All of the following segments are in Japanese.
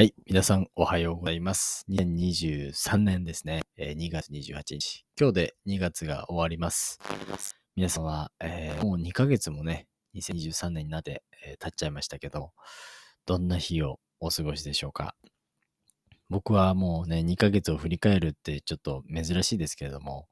はい。皆さん、おはようございます。2023年ですね。えー2月28日。今日で2月が終わります。皆さんは、えーもう2ヶ月もね、2023年になって、えー経っちゃいましたけど、どんな日をお過ごしでしょうか？僕はもうね、2ヶ月を振り返るってちょっと珍しいですけれども、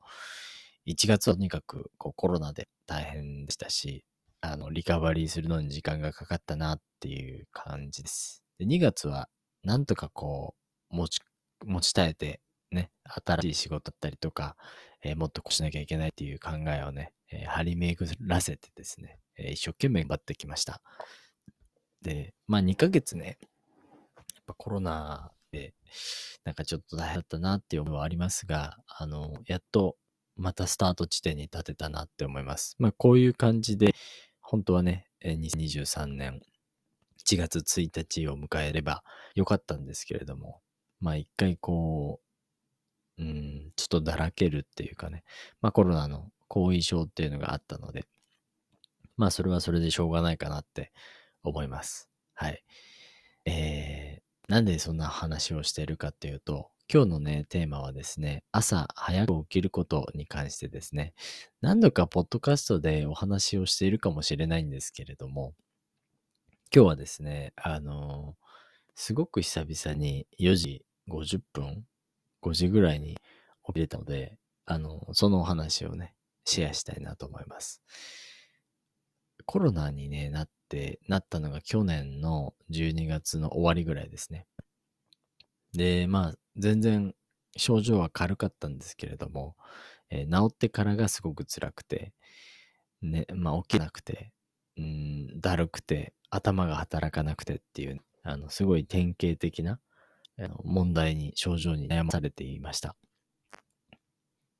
1月はとにかくこうコロナで大変でしたし、あの、リカバリーするのに時間がかかったなっていう感じです。で2月はなんとかこう、持ち、持ち耐えて、ね、新しい仕事だったりとか、えーもっとこうしなきゃいけないっていう考えをね、えー張り巡らせてですね、えー一生懸命頑張ってきました。で、まあ2ヶ月ね、やっぱコロナで、なんかちょっと大変だったなっていう思いはありますが、あの、やっとまたスタート地点に立てたなって思います。まあこういう感じで、本当はね、2023年1月1日を迎えればよかったんですけれども、まあ一回こう、うん、ちょっとだらけるっていうかね、まあコロナの後遺症っていうのがあったので、まあそれはそれでしょうがないかなって思います。はい。えー、なんでそんな話をしているかっていうと、今日のね、テーマはですね、朝早く起きることに関してですね、何度かポッドキャストでお話をしているかもしれないんですけれども、今日はですね、あのーすごく久々に4時50分 ?5 時ぐらいに起きれたので、あのそのお話をね、シェアしたいなと思います。コロナにね、なって、なったのが去年の12月の終わりぐらいですね。で、まあ、全然症状は軽かったんですけれども、えー治ってからがすごく辛くて、ね、まあ起きなくて、うん、だるくて、頭が働かなくてっていう、あの、すごい典型的な問題に、症状に悩まされていました。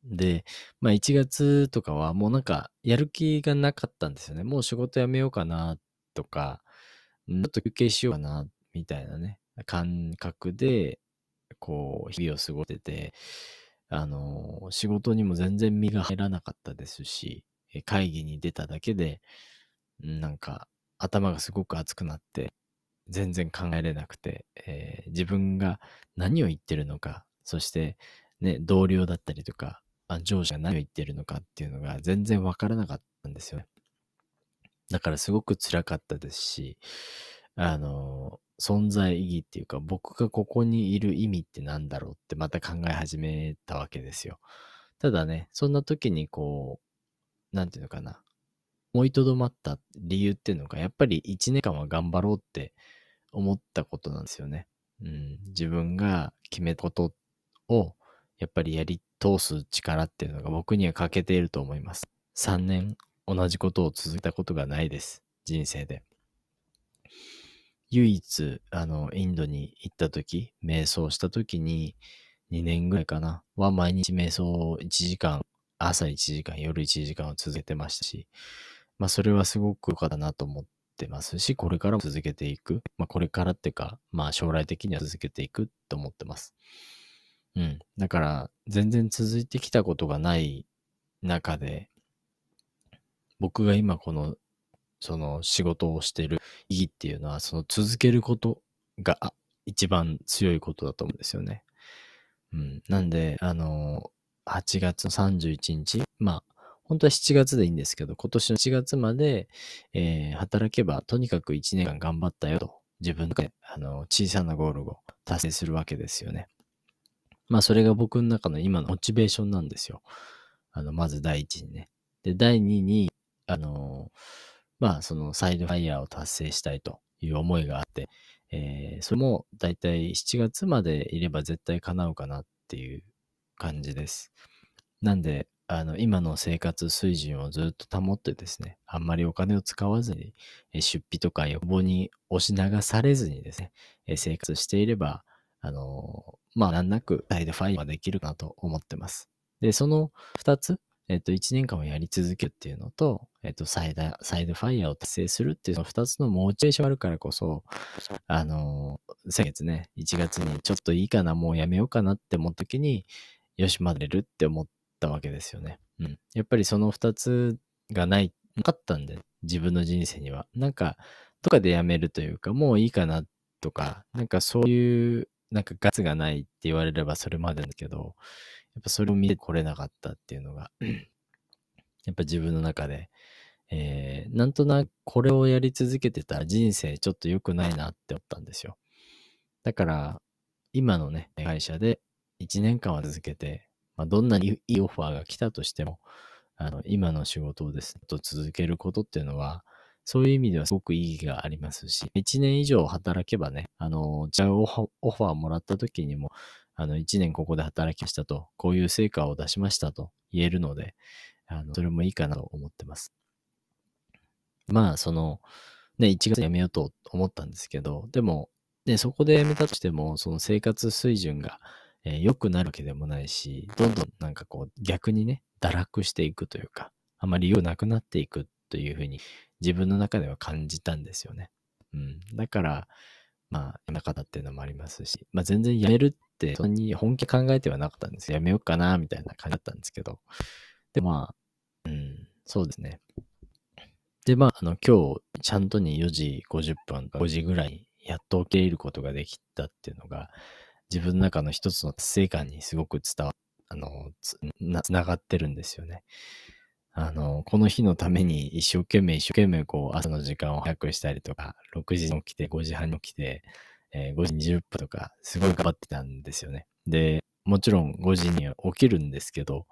で、まあ1月とかはもうなんかやる気がなかったんですよね。もう仕事辞めようかなとか、ちょっと休憩しようかなみたいなね、感覚で、こう、日々を過ごしてて、あの、仕事にも全然身が入らなかったですし、会議に出ただけで、なんか頭がすごく熱くなって、全然考えれなくて、えー自分が何を言ってるのか、そして、ね、同僚だったりとか、あ上司が何を言ってるのかっていうのが全然わからなかったんですよね。だからすごく辛かったですし、あの、存在意義っていうか、僕がここにいる意味って何だろうってまた考え始めたわけですよ。ただね、そんな時にこう、なんていうのかな、思いとどまった理由っていうのが、やっぱり1年間は頑張ろうって思ったことなんですよね。うん、自分が決めたことを、やっぱりやり通す力っていうのが僕には欠けていると思います。3年同じことを続けたことがないです。人生で。唯一、あの、インドに行った時、瞑想した時に、2年ぐらいかな、は毎日瞑想を1時間、朝1時間、夜1時間を続けてましたし、まあそれはすごく良かったなと思ってますし、これからも続けていく。まあこれからっていうか、まあ将来的には続けていくと思ってます。うん。だから、全然続いてきたことがない中で、僕が今この、その仕事をしている意義っていうのは、その続けることが一番強いことだと思うんですよね。うん。なんで、あの、8月31日、まあ、本当は7月でいいんですけど、今年の7月まで、えー働けば、とにかく1年間頑張ったよと、自分で、あの、小さなゴールを達成するわけですよね。まあ、それが僕の中の今のモチベーションなんですよ。あの、まず第一にね。で、第二に、あの、まあ、そのサイドファイヤーを達成したいという思いがあって、えーそれもだいたい7月までいれば絶対叶うかなっていう感じです。なんで、あの、今の生活水準をずっと保ってですね、あんまりお金を使わずに、出費とか欲望に押し流されずにですね、生活していれば、あのまあ、難なくサイドファイヤーできるかなと思ってます。で、その二つ、えっと、1年間をやり続けるっていうのと、えっと、サイダサイドファイヤーを達成するっていうその二つのモチベーションがあるからこそ、あの先月ね、1月にちょっといいかな、もうやめようかなって思った時に、よし、まだれるって思ったわけですよね。うん。やっぱりその二つがない、なかったんで、自分の人生には。なんか、とかでやめるというか、もういいかなとか、なんかそういう、なんかガツがないって言われればそれまでだけど、やっぱそれを見てこれなかったっていうのが、やっぱ自分の中で、えー、なんとなくこれをやり続けてたら人生ちょっと良くないなって思ったんですよ。だから、今のね、会社で1年間は続けて、まあ、どんなにいいオファーが来たとしても、あの、今の仕事をですね、と続けることっていうのは、そういう意味ではすごく意義がありますし、1年以上働けばね、あの、違うオファーもらった時にも、あの、1年ここで働きましたと、こういう成果を出しましたと言えるので、あの、それもいいかなと思ってます。まあ、その、ね、1月辞めようと思ったんですけど、でも、ね、そこで辞めたとしても、その生活水準が、えー良くなるわけでもないし、どんどんなんかこう、逆にね、堕落していくというか、あまり良くなくなっていくというふうに、自分の中では感じたんですよね。うん。だから、まあ、辞めなかったっていうのもありますし、まあ全然辞めるって、そんなに本気考えてはなかったんですよ。辞めようかな、みたいな感じだったんですけど。で、まあ、うん、そうですね。で、まあ、あの、今日、ちゃんとに4時50分、5時ぐらいに、やっと起きれることができたっていうのが、自分の中の一つの達成感にすごく伝わ、あの、つな、つながってるんですよね。あの、この日のために一生懸命一生懸命こう朝の時間を早くしたりとか、6時に起きて5時半に起きて、えー5時20分とか、すごい頑張ってたんですよね。で、もちろん5時に起きるんですけど、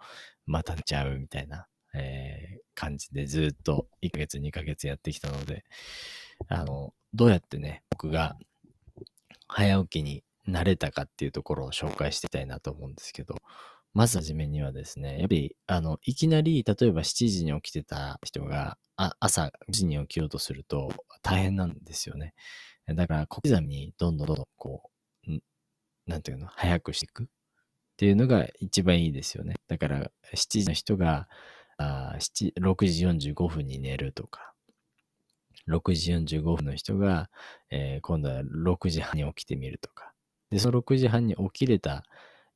また寝ちゃうみたいな、えー感じでずっと1ヶ月2ヶ月やってきたので、あの、どうやってね、僕が早起きになれたかっていうところを紹介していきたいなと思うんですけど、まずはじめにはですね、やっぱり、あの、いきなり、例えば7時に起きてた人が、朝5時に起きようとすると大変なんですよね。だから、小刻みにどんどんどんどん、こう、なんていうの、早くしていくっていうのが一番いいですよね。だから、7時の人が、あ6時45分に寝るとか、6時45分の人が、えー今度は6時半に起きてみるとか。で、その6時半に起きれた、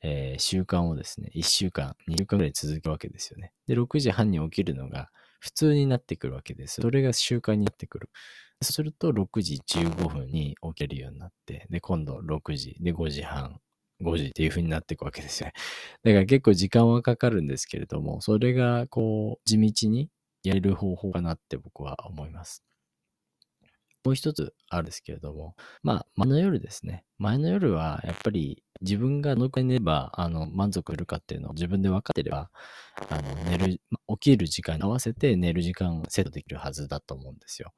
えー習慣をですね、1週間、2週間ぐらい続けるわけですよね。で、6時半に起きるのが普通になってくるわけです。それが習慣になってくる。そうすると、6時15分に起きるようになって、で、今度6時、で、5時半、5時っていう風になっていくわけですよね。だから結構時間はかかるんですけれども、それがこう、地道にやれる方法かなって僕は思います。もう一つあるんですけれども、まあ、前の夜ですね。前の夜は、やっぱり自分がどのくらい寝れば、あの、満足するかっていうのを自分で分かってれば、あの、寝る、起きる時間に合わせて寝る時間をセットできるはずだと思うんですよ。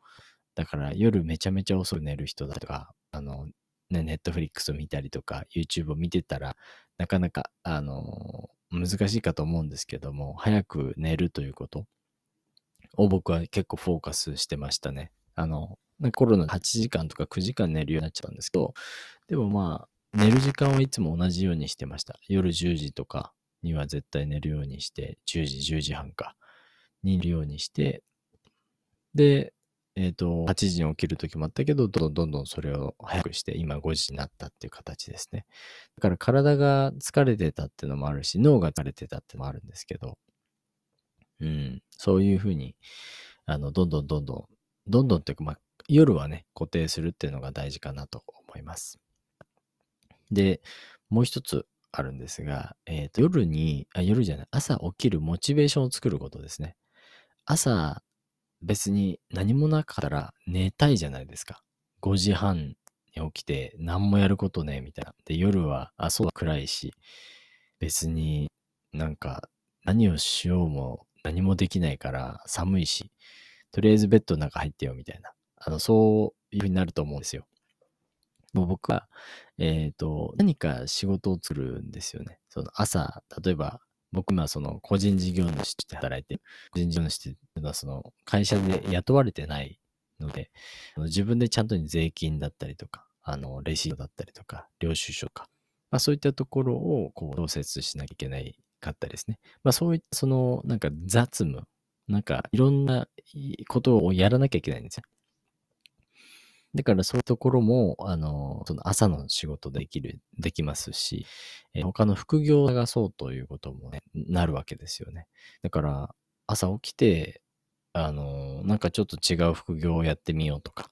だから夜めちゃめちゃ遅く寝る人だとか、あの、ね、ネットフリックスを見たりとか、YouTube を見てたら、なかなか、あの、難しいかと思うんですけども、早く寝るということを僕は結構フォーカスしてましたね。あの、コロナで8時間とか9時間寝るようになっちゃったんですけど、でもまあ、寝る時間はいつも同じようにしてました。夜10時とかには絶対寝るようにして、10時、10時半か、に寝るようにして、で、えっ、と、8時に起きる時もあったけど、どんどんどんどんそれを早くして、今5時になったっていう形ですね。だから体が疲れてたっていうのもあるし、脳が疲れてたっていうのもあるんですけど、うん、そういうふうに、あの、どんどんどんどん、どんどんっていうか、まあ、夜はね、固定するっていうのが大事かなと思います。で、もう一つあるんですが、えっ、と、夜に、あ、夜じゃない、朝起きるモチベーションを作ることですね。朝、別に何もなかったら寝たいじゃないですか。5時半に起きて何もやることね、みたいな。で、夜は、あ、そうだ、暗いし、別になんか何をしようも何もできないから寒いし、とりあえずベッドの中入ってよ、みたいな。あの、そういう風になると思うんですよ。もう僕は、えっ、と、何か仕事を作るんですよね。その朝、例えば、僕今その個人事業主として働いて、個人事業主っていうのはその会社で雇われてないので、自分でちゃんとに税金だったりとか、あの、レシートだったりとか、領収書とか、まあそういったところをこう、調節しなきゃいけないかったですね。まあそういったその、なんか雑務、なんかいろんなことをやらなきゃいけないんですよ。だからそういうところも、あの、その朝の仕事できる、できますし、えー他の副業を探そうということもね、なるわけですよね。だから、朝起きて、あの、なんかちょっと違う副業をやってみようとか、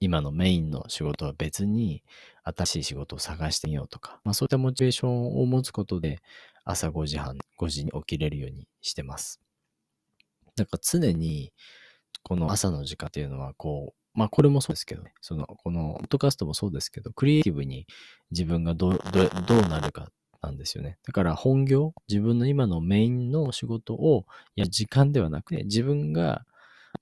今のメインの仕事は別に新しい仕事を探してみようとか、まあそういったモチベーションを持つことで朝5時半、5時に起きれるようにしてます。だか常にこの朝の時間っていうのはこう、まあこれもそうですけどね、その、このポッドキャストもそうですけど、クリエイティブに自分がどう、どうなるかなんですよね。だから本業、自分の今のメインの仕事をやる時間ではなくて、自分が、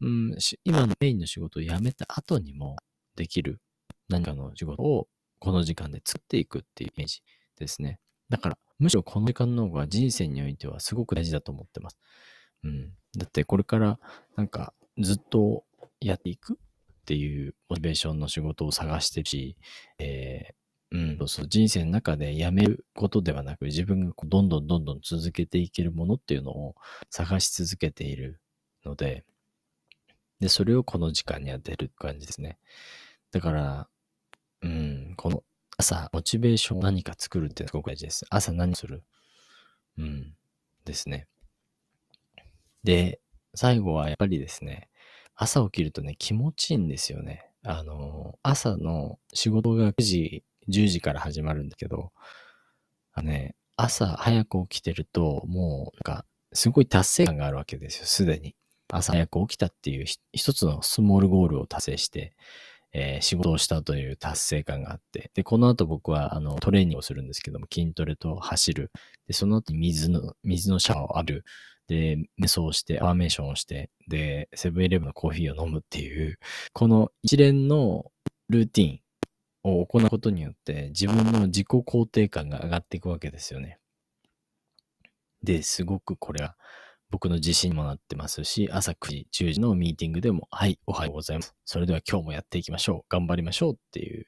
うん、今のメインの仕事を辞めた後にもできる何かの仕事をこの時間で作っていくっていうイメージですね。だから、むしろこの時間の方が人生においてはすごく大事だと思ってます。うん。だってこれからなんかずっとやっていくっていうモチベーションの仕事を探してるし、えー、うん、そうそう、人生の中でやめることではなく、自分がどんどんどんどん続けていけるものっていうのを探し続けているので、で、それをこの時間に当てる感じですね。だから、うん、この朝、モチベーションを何か作るってすごく大事です。朝何する？うん、ですね。で、最後はやっぱりですね、朝起きるとね、気持ちいいんですよね。あの、朝の仕事が9時、10時から始まるんだけど、あのね、朝早く起きてると、もう、なんか、すごい達成感があるわけですよ、すでに。朝早く起きたっていう一つのスモールゴールを達成して、えー、仕事をしたという達成感があって、で、この後僕はあのトレーニングをするんですけども、筋トレと走る。で、その後に水の、水のシャワーを浴びる。で、瞑想して、アーメーションをして、で、セブンイレブンのコーヒーを飲むっていう、この一連のルーティンを行うことによって、自分の自己肯定感が上がっていくわけですよね。で、すごくこれは僕の自信にもなってますし、朝9時、10時のミーティングでも、はい、おはようございます。それでは今日もやっていきましょう。頑張りましょうっていう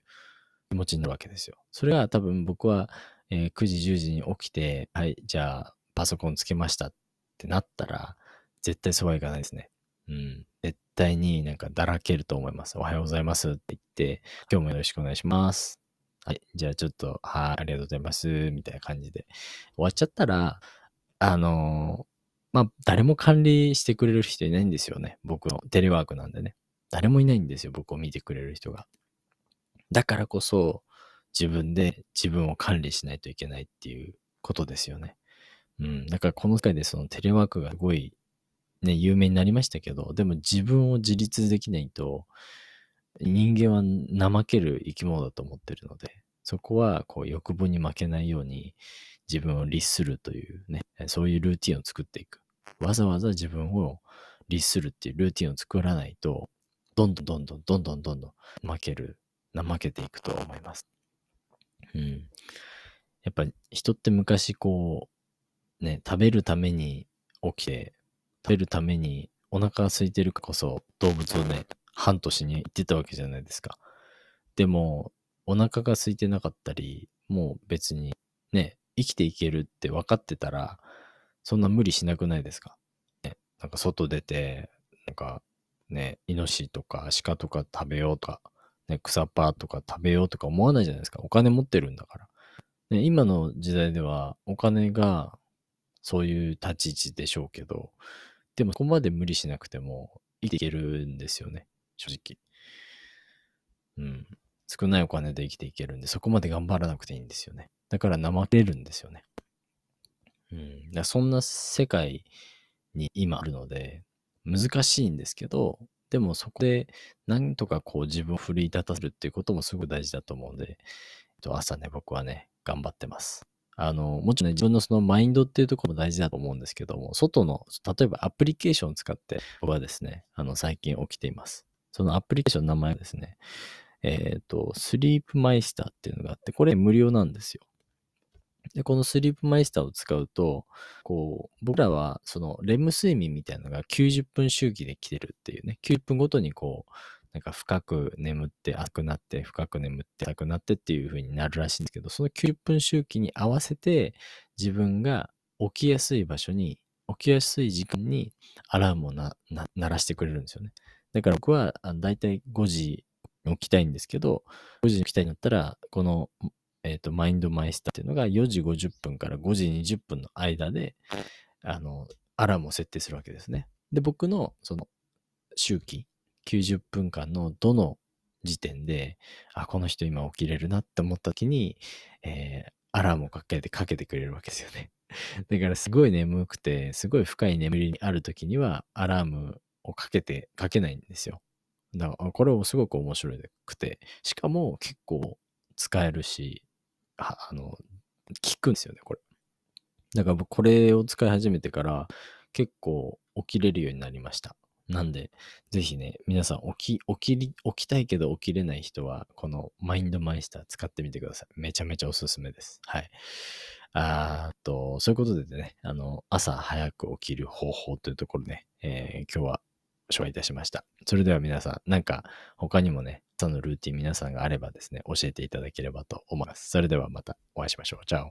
気持ちになるわけですよ。それは多分僕は、えー、9時、10時に起きて、はい、じゃあパソコンつけましたっってなったら、絶対そうはいかないですね。うん。絶対になんかだらけると思います。おはようございますって言って、今日もよろしくお願いします。はい。じゃあちょっと、はい、ありがとうございます。みたいな感じで。終わっちゃったら、あのまあ、誰も管理してくれる人いないんですよね。僕のテレワークなんでね。誰もいないんですよ。僕を見てくれる人が。だからこそ、自分で自分を管理しないといけないっていうことですよね。うん。だからこの世界でそのテレワークがすごいね、有名になりましたけど、でも自分を自立できないと、人間は怠ける生き物だと思ってるので、そこはこう欲望に負けないように自分を律するというね、そういうルーティンを作っていく。わざわざ自分を律するっていうルーティンを作らないと、どんどんどんどんどんどんどんどん負ける、怠けていくと思います。うん。やっぱ人って昔こう、ね、食べるために起きて、食べるためにお腹が空いてるからこそ動物をね、半年に行ってたわけじゃないですか。でも、お腹が空いてなかったり、もう別にね、生きていけるって分かってたら、そんな無理しなくないですか？ね、なんか外出て、なんかね、イノシシとか鹿とか食べようとか、ね、草っぱとか食べようとか思わないじゃないですか。お金持ってるんだから。ね、今の時代ではお金がそういう立ち位置でしょうけど、でもそこまで無理しなくても生きていけるんですよね。正直。うん。少ないお金で生きていけるんで、そこまで頑張らなくていいんですよね。だから怠けるんですよね。うん。だそんな世界に今あるので、難しいんですけど、でもそこで何とかこう自分を奮い立たせるっていうこともすごく大事だと思うんで、えっと朝ね、僕はね、頑張ってます。あの、もちろんね、自分のそのマインドっていうところも大事だと思うんですけども、外の、例えばアプリケーションを使って僕はですね、あの、最近起きています。そのアプリケーションの名前はですね、えっ、ー、と、スリープマイスターっていうのがあって、これ無料なんですよ。で、このスリープマイスターを使うと、こう、僕らはそのレム睡眠みたいなのが90分周期で来てるっていうね、90分ごとにこう、なんか深く眠って浅くなって、深く眠って浅くなってっていう風になるらしいんですけど、その90分周期に合わせて自分が起きやすい場所に、起きやすい時間にアラームを鳴らしてくれるんですよね。だから僕はだいたい5時起きたいんですけど、5時に起きたいんだったら、このえ、ー、と、マインドマイスターっていうのが4時50分から5時20分の間で、あの、アラームを設定するわけですね。で、僕のその周期、90分間のどの時点で、あ、この人今起きれるなって思った時に、えー、アラームをかけてかけてくれるわけですよね。だからすごい眠くて、すごい深い眠りにある時には、アラームをかけて、かけないんですよ。だから、これをすごく面白くて、しかも結構使えるし、ああの、効くんですよね、これ。だから僕これを使い始めてから結構起きれるようになりました。なんで、ぜひね、皆さん起き、起きり、起きたいけど起きれない人は、このマインドマイスター使ってみてください。めちゃめちゃおすすめです。はい。あと、そういうことでね、あの、朝早く起きる方法というところね、えー、今日は紹介いたしました。それでは皆さん、なんか他にもね、朝のルーティン皆さんがあればですね、教えていただければと思います。それではまたお会いしましょう。じゃあ。